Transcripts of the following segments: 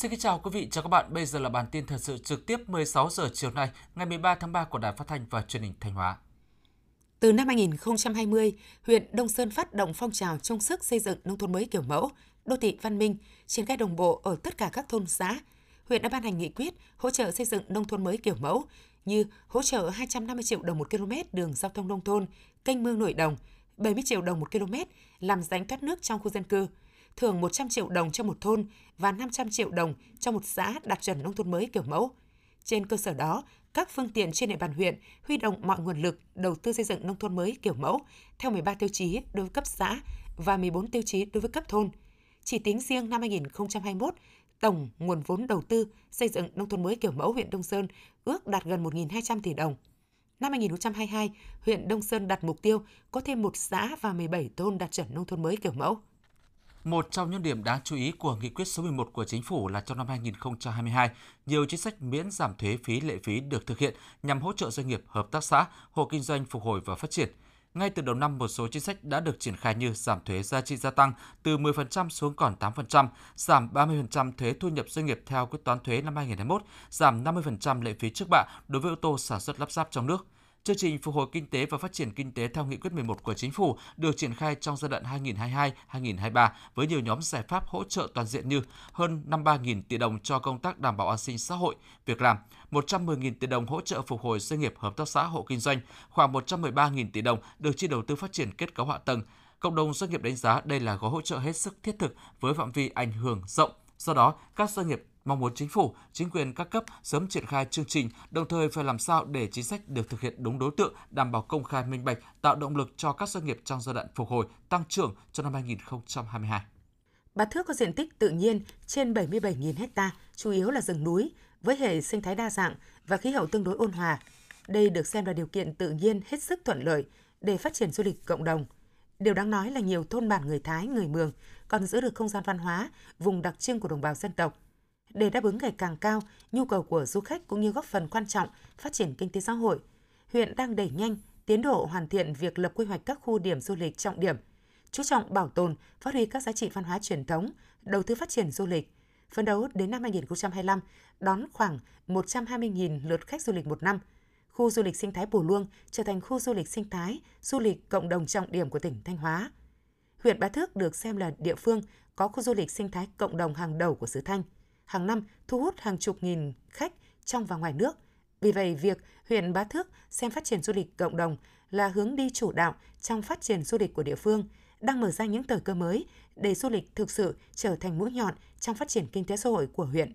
Xin kính chào quý vị, chào các bạn. Bây giờ là bản tin thời sự trực tiếp 16 giờ chiều nay, ngày 13 tháng 3 của Đài Phát thanh và Truyền hình Thanh Hóa. Từ năm 2020, huyện Đông Sơn phát động phong trào chung sức xây dựng nông thôn mới kiểu mẫu, đô thị văn minh, triển khai đồng bộ ở tất cả các thôn xã. Huyện đã ban hành nghị quyết hỗ trợ xây dựng nông thôn mới kiểu mẫu như hỗ trợ 250 triệu đồng một km đường giao thông nông thôn, kênh mương nội đồng, 70 triệu đồng một km làm rãnh thoát nước trong khu dân cư, thưởng 100 triệu đồng cho một thôn và 500 triệu đồng cho một xã đạt chuẩn nông thôn mới kiểu mẫu. Trên cơ sở đó, các phương tiện trên địa bàn huyện huy động mọi nguồn lực đầu tư xây dựng nông thôn mới kiểu mẫu theo 13 tiêu chí đối với cấp xã và 14 tiêu chí đối với cấp thôn. Chỉ tính riêng năm 2021, tổng nguồn vốn đầu tư xây dựng nông thôn mới kiểu mẫu huyện Đông Sơn ước đạt gần 1.200 tỷ đồng. Năm 2022, huyện Đông Sơn đặt mục tiêu có thêm một xã và 17 thôn đạt chuẩn nông thôn mới kiểu mẫu. Một trong những điểm đáng chú ý của nghị quyết số 11 của chính phủ là trong năm 2022, nhiều chính sách miễn giảm thuế phí lệ phí được thực hiện nhằm hỗ trợ doanh nghiệp, hợp tác xã, hộ kinh doanh phục hồi và phát triển. Ngay từ đầu năm, một số chính sách đã được triển khai như giảm thuế giá trị gia tăng từ 10% xuống còn 8%, giảm 30% thuế thu nhập doanh nghiệp theo quyết toán thuế năm 2021, giảm 50% lệ phí trước bạ đối với ô tô sản xuất lắp ráp trong nước – Chương trình phục hồi kinh tế và phát triển kinh tế theo nghị quyết 11 của chính phủ được triển khai trong giai đoạn 2022-2023 với nhiều nhóm giải pháp hỗ trợ toàn diện như hơn 53.000 tỷ đồng cho công tác đảm bảo an sinh xã hội, việc làm, 110.000 tỷ đồng hỗ trợ phục hồi doanh nghiệp hợp tác xã hộ kinh doanh, khoảng 113.000 tỷ đồng được chi đầu tư phát triển kết cấu hạ tầng. Cộng đồng doanh nghiệp đánh giá đây là gói hỗ trợ hết sức thiết thực với phạm vi ảnh hưởng rộng. Do đó, các doanh nghiệp mong muốn chính phủ, chính quyền các cấp sớm triển khai chương trình, đồng thời phải làm sao để chính sách được thực hiện đúng đối tượng, đảm bảo công khai minh bạch, tạo động lực cho các doanh nghiệp trong giai đoạn phục hồi, tăng trưởng cho năm 2022. Bát Thước có diện tích tự nhiên trên 77.000 ha, chủ yếu là rừng núi, với hệ sinh thái đa dạng và khí hậu tương đối ôn hòa. Đây được xem là điều kiện tự nhiên hết sức thuận lợi để phát triển du lịch cộng đồng. Điều đáng nói là nhiều thôn bản người Thái, người Mường còn giữ được không gian văn hóa, vùng đặc trưng của đồng bào dân tộc – để đáp ứng ngày càng cao nhu cầu của du khách cũng như góp phần quan trọng phát triển kinh tế xã hội, huyện đang đẩy nhanh tiến độ hoàn thiện việc lập quy hoạch các khu điểm du lịch trọng điểm, chú trọng bảo tồn, phát huy các giá trị văn hóa truyền thống, đầu tư phát triển du lịch. Phấn đấu đến năm 2025 đón khoảng 120.000 lượt khách du lịch một năm. Khu du lịch sinh thái Bù Luông trở thành khu du lịch sinh thái, du lịch cộng đồng trọng điểm của tỉnh Thanh Hóa. Huyện Bá Thước được xem là địa phương có khu du lịch sinh thái cộng đồng hàng đầu của xứ Thanh – hàng năm thu hút hàng chục nghìn khách trong và ngoài nước. Vì vậy, việc huyện Bá Thước xem phát triển du lịch cộng đồng là hướng đi chủ đạo trong phát triển du lịch của địa phương, đang mở ra những thời cơ mới để du lịch thực sự trở thành mũi nhọn trong phát triển kinh tế xã hội của huyện.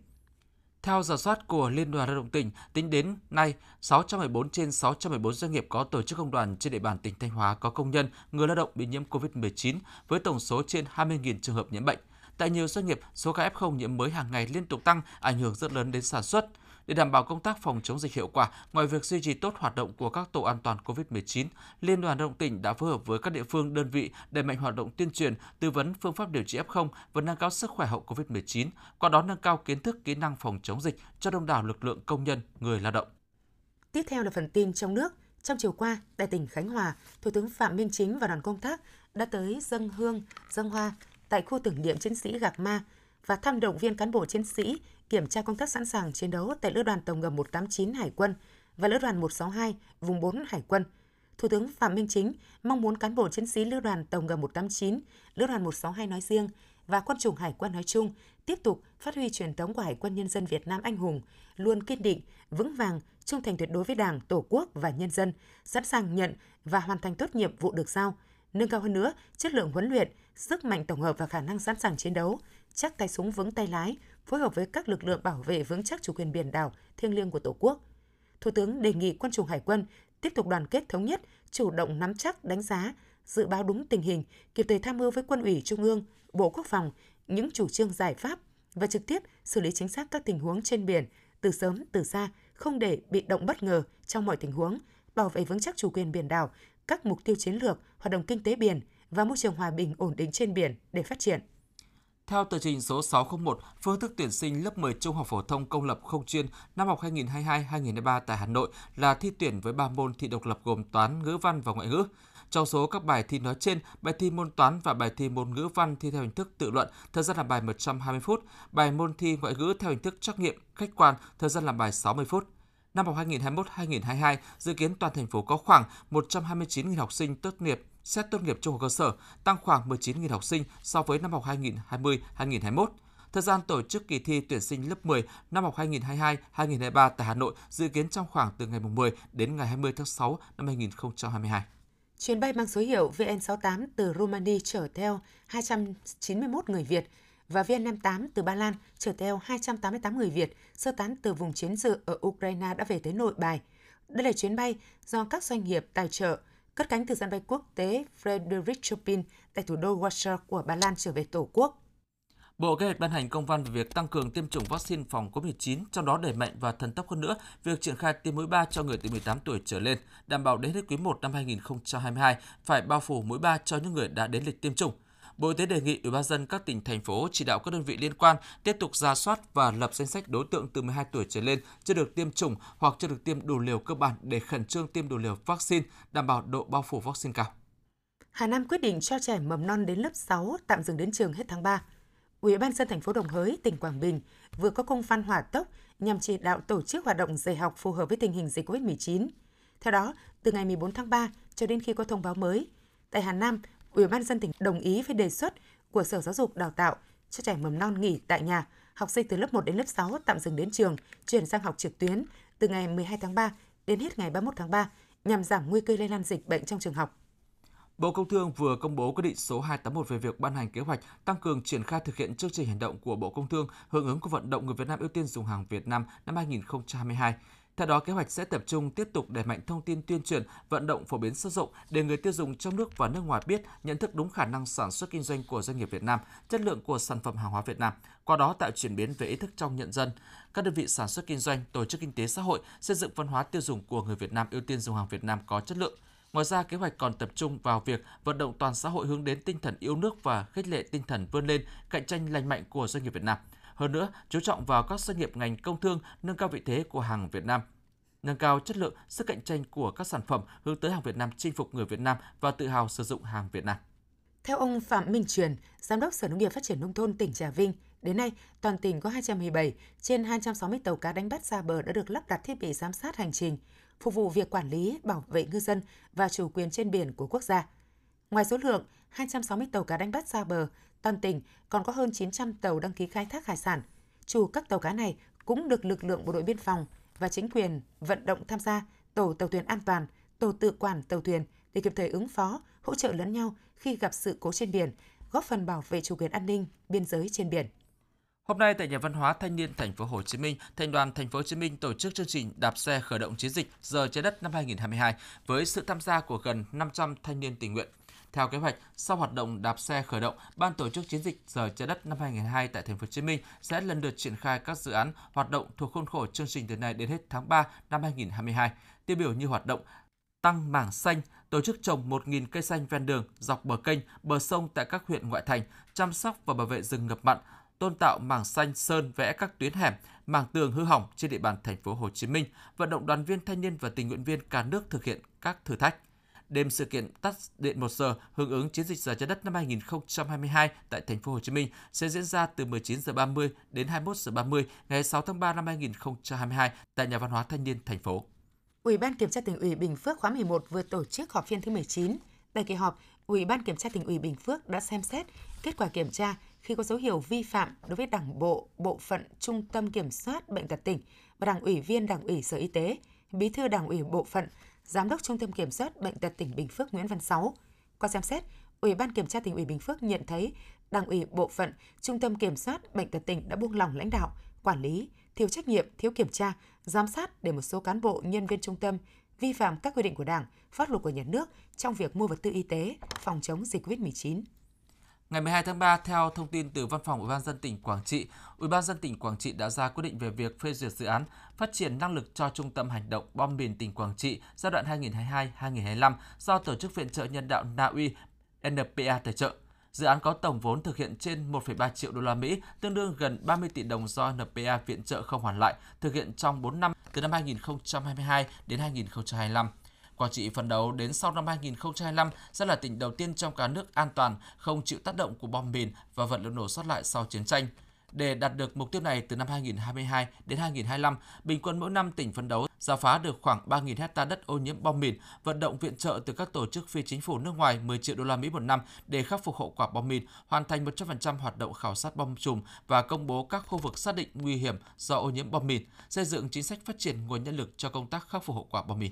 Theo giả soát của Liên đoàn Lao động tỉnh, tính đến nay, 614 trên 614 doanh nghiệp có tổ chức công đoàn trên địa bàn tỉnh Thanh Hóa có công nhân, người lao động bị nhiễm COVID-19 với tổng số trên 20.000 trường hợp nhiễm bệnh. Tại nhiều doanh nghiệp, số ca F0 nhiễm mới hàng ngày liên tục tăng, ảnh hưởng rất lớn đến sản xuất. Để đảm bảo công tác phòng chống dịch hiệu quả, ngoài việc duy trì tốt hoạt động của các tổ an toàn COVID-19, Liên đoàn Lao động tỉnh đã phối hợp với các địa phương, đơn vị đẩy mạnh hoạt động tuyên truyền, tư vấn phương pháp điều trị F0 và nâng cao sức khỏe hậu COVID-19, qua đó nâng cao kiến thức, kỹ năng phòng chống dịch cho đông đảo lực lượng công nhân, người lao động. Tiếp theo là phần tin trong nước. Trong chiều qua, tại tỉnh Khánh Hòa, Thủ tướng Phạm Minh Chính và đoàn công tác đã tới dân hương, dân hoa tại khu tưởng niệm chiến sĩ Gạc Ma và thăm động viên cán bộ chiến sĩ kiểm tra công tác sẵn sàng chiến đấu tại Lữ đoàn Tàu ngầm 189 Hải quân và Lữ đoàn 162 vùng 4 Hải quân. Thủ tướng Phạm Minh Chính mong muốn cán bộ chiến sĩ Lữ đoàn Tàu ngầm 189, Lữ đoàn 162 nói riêng và quân chủng Hải quân nói chung tiếp tục phát huy truyền thống của Hải quân Nhân dân Việt Nam anh hùng, luôn kiên định, vững vàng, trung thành tuyệt đối với Đảng, Tổ quốc và nhân dân, sẵn sàng nhận và hoàn thành tốt nhiệm vụ được giao, nâng cao hơn nữa chất lượng huấn luyện, sức mạnh tổng hợp và khả năng sẵn sàng chiến đấu, chắc tay súng vững tay lái, phối hợp với các lực lượng bảo vệ vững chắc chủ quyền biển đảo thiêng liêng của Tổ quốc. Thủ tướng đề nghị quân chủng hải quân tiếp tục đoàn kết thống nhất, chủ động nắm chắc, đánh giá, dự báo đúng tình hình, kịp thời tham mưu với quân ủy Trung ương, Bộ Quốc phòng những chủ trương giải pháp và trực tiếp xử lý chính xác các tình huống trên biển từ sớm từ xa, không để bị động bất ngờ trong mọi tình huống, bảo vệ vững chắc chủ quyền biển đảo, các mục tiêu chiến lược, hoạt động kinh tế biển và môi trường hòa bình ổn định trên biển để phát triển. Theo tờ trình số 601, phương thức tuyển sinh lớp 10 trung học phổ thông công lập không chuyên năm học 2022-2023 tại Hà Nội là thi tuyển với 3 môn thi độc lập gồm toán, ngữ văn và ngoại ngữ. Trong số các bài thi nói trên, bài thi môn toán và bài thi môn ngữ văn thi theo hình thức tự luận, thời gian làm bài 120 phút, bài môn thi ngoại ngữ theo hình thức trắc nghiệm khách quan, thời gian làm bài 60 phút. Năm học 2021-2022, dự kiến toàn thành phố có khoảng 129.000 học sinh tốt nghiệp xét tốt nghiệp trung học cơ sở, tăng khoảng 19.000 học sinh so với năm học 2020-2021. Thời gian tổ chức kỳ thi tuyển sinh lớp 10 năm học 2022-2023 tại Hà Nội dự kiến trong khoảng từ ngày 10 đến ngày 20 tháng 6 năm 2022. Chuyến bay mang số hiệu VN68 từ Romania chở theo 291 người Việt và VN58 từ Ba Lan chở theo 288 người Việt sơ tán từ vùng chiến sự ở Ukraine đã về tới nội bài. Đây là chuyến bay do các doanh nghiệp tài trợ, cất cánh từ sân bay quốc tế Frederic Chopin tại thủ đô Warsaw của Ba Lan trở về Tổ quốc. Bộ Kế hoạch ban hành công văn về việc tăng cường tiêm chủng vaccine phòng COVID-19, trong đó đẩy mạnh và thần tốc hơn nữa việc triển khai tiêm mũi 3 cho người từ 18 tuổi trở lên, đảm bảo đến hết quý 1 năm 2022 phải bao phủ mũi 3 cho những người đã đến lịch tiêm chủng. Bộ Y tế đề nghị Ủy ban dân các tỉnh thành phố chỉ đạo các đơn vị liên quan tiếp tục ra soát và lập danh sách đối tượng từ 12 tuổi trở lên chưa được tiêm chủng hoặc chưa được tiêm đủ liều cơ bản để khẩn trương tiêm đủ liều vaccine, đảm bảo độ bao phủ vaccine cao. Hà Nam quyết định cho trẻ mầm non đến lớp 6 tạm dừng đến trường hết tháng 3. Ủy ban dân thành phố Đồng Hới, tỉnh Quảng Bình vừa có công văn hỏa tốc nhằm chỉ đạo tổ chức hoạt động dạy học phù hợp với tình hình dịch COVID-19. Theo đó, từ ngày 14 tháng 3 cho đến khi có thông báo mới, tại Hà Nam, Ủy ban dân tỉnh đồng ý với đề xuất của Sở Giáo dục Đào tạo cho trẻ mầm non nghỉ tại nhà, học sinh từ lớp 1 đến lớp 6 tạm dừng đến trường, chuyển sang học trực tuyến từ ngày 12 tháng 3 đến hết ngày 31 tháng 3 nhằm giảm nguy cơ lây lan dịch bệnh trong trường học. Bộ Công Thương vừa công bố quyết định số 281 về việc ban hành kế hoạch tăng cường triển khai thực hiện chương trình hành động của Bộ Công Thương hưởng ứng cuộc vận động người Việt Nam ưu tiên dùng hàng Việt Nam năm 2022. Theo đó, kế hoạch sẽ tập trung tiếp tục đẩy mạnh thông tin tuyên truyền, vận động phổ biến sâu rộng để người tiêu dùng trong nước và nước ngoài biết, nhận thức đúng khả năng sản xuất kinh doanh của doanh nghiệp Việt Nam, chất lượng của sản phẩm hàng hóa Việt Nam, qua đó tạo chuyển biến về ý thức trong nhận dân. Các đơn vị sản xuất kinh doanh, tổ chức kinh tế xã hội xây dựng văn hóa tiêu dùng của người Việt Nam ưu tiên dùng hàng Việt Nam có chất lượng. Ngoài ra, kế hoạch còn tập trung vào việc vận động toàn xã hội hướng đến tinh thần yêu nước và khích lệ tinh thần vươn lên, cạnh tranh lành mạnh của doanh nghiệp Việt Nam. Hơn nữa, chú trọng vào các doanh nghiệp ngành công thương, nâng cao vị thế của hàng Việt Nam, nâng cao chất lượng, sức cạnh tranh của các sản phẩm hướng tới hàng Việt Nam chinh phục người Việt Nam và tự hào sử dụng hàng Việt Nam. Theo ông Phạm Minh Truyền, Giám đốc Sở Nông nghiệp Phát triển Nông thôn tỉnh Trà Vinh, đến nay toàn tỉnh có 217 trên 260 tàu cá đánh bắt xa bờ đã được lắp đặt thiết bị giám sát hành trình, phục vụ việc quản lý, bảo vệ ngư dân và chủ quyền trên biển của quốc gia. Ngoài số lượng 260 tàu cá đánh bắt xa bờ, toàn tỉnh còn có hơn 900 tàu đăng ký khai thác hải sản. Chủ các tàu cá này cũng được lực lượng bộ đội biên phòng và chính quyền vận động tham gia tổ tàu thuyền an toàn, tổ tự quản tàu thuyền để kịp thời ứng phó, hỗ trợ lẫn nhau khi gặp sự cố trên biển, góp phần bảo vệ chủ quyền an ninh biên giới trên biển. Hôm nay tại Nhà văn hóa Thanh niên Thành phố Hồ Chí Minh, Thành đoàn Thành phố Hồ Chí Minh tổ chức chương trình đạp xe khởi động chiến dịch giờ trái đất năm 2022 với sự tham gia của gần 500 thanh niên tình nguyện. Theo kế hoạch, sau hoạt động đạp xe khởi động, ban tổ chức chiến dịch giờ trái đất năm 2022 tại Thành phố Hồ Chí Minh sẽ lần lượt triển khai các dự án hoạt động thuộc khuôn khổ chương trình từ nay đến hết tháng 3 năm 2022. Tiêu biểu như hoạt động tăng mảng xanh, tổ chức trồng 1.000 cây xanh ven đường, dọc bờ kênh, bờ sông tại các huyện ngoại thành, chăm sóc và bảo vệ rừng ngập mặn, tôn tạo mảng xanh sơn vẽ các tuyến hẻm, mảng tường hư hỏng trên địa bàn thành phố Hồ Chí Minh, vận động đoàn viên thanh niên và tình nguyện viên cả nước thực hiện các thử thách. Đêm sự kiện tắt điện 1 giờ hưởng ứng chiến dịch giờ trái đất năm 2022 tại thành phố Hồ Chí Minh sẽ diễn ra từ 19 giờ 30 đến 21 giờ 30 ngày 6 tháng 3 năm 2022 tại Nhà văn hóa Thanh niên thành phố. Ủy ban Kiểm tra tỉnh ủy Bình Phước khóa 11 vừa tổ chức họp phiên thứ 19. Tại kỳ họp, Ủy ban Kiểm tra tỉnh ủy Bình Phước đã xem xét kết quả kiểm tra khi có dấu hiệu vi phạm đối với Đảng bộ, Bộ phận Trung tâm Kiểm soát Bệnh tật tỉnh và Đảng ủy viên Đảng ủy Sở Y tế, Bí thư Đảng ủy Bộ phận, Giám đốc Trung tâm Kiểm soát Bệnh tật tỉnh Bình Phước Nguyễn Văn Sáu. Qua xem xét, Ủy ban Kiểm tra tỉnh ủy Bình Phước nhận thấy Đảng ủy Bộ phận Trung tâm Kiểm soát Bệnh tật tỉnh đã buông lỏng lãnh đạo, quản lý, thiếu trách nhiệm, thiếu kiểm tra, giám sát để một số cán bộ nhân viên trung tâm vi phạm các quy định của Đảng, pháp luật của nhà nước trong việc mua vật tư y tế, phòng chống dịch COVID-19. Ngày 12 tháng 3, theo thông tin từ Văn phòng Ủy ban dân tỉnh Quảng Trị, Ủy ban dân tỉnh Quảng Trị đã ra quyết định về việc phê duyệt dự án phát triển năng lực cho Trung tâm hành động bom mìn tỉnh Quảng Trị giai đoạn 2022-2025 do Tổ chức Viện trợ Nhân đạo Na Uy NPA tài trợ. Dự án có tổng vốn thực hiện trên 1,3 triệu đô la Mỹ, tương đương gần 30 tỷ đồng do NPA viện trợ không hoàn lại, thực hiện trong 4 năm từ năm 2022 đến 2025. Quảng Trị phấn đấu đến sau năm 2025 sẽ là tỉnh đầu tiên trong cả nước an toàn, không chịu tác động của bom mìn và vật liệu nổ sót lại sau chiến tranh. Để đạt được mục tiêu này từ năm 2022 đến 2025, bình quân mỗi năm tỉnh phấn đấu giả phá được khoảng 3.000 hecta đất ô nhiễm bom mìn, vận động viện trợ từ các tổ chức phi chính phủ nước ngoài 10 triệu đô la Mỹ một năm để khắc phục hậu quả bom mìn, hoàn thành 100% hoạt động khảo sát bom chùm và công bố các khu vực xác định nguy hiểm do ô nhiễm bom mìn, xây dựng chính sách phát triển nguồn nhân lực cho công tác khắc phục hậu quả bom mìn.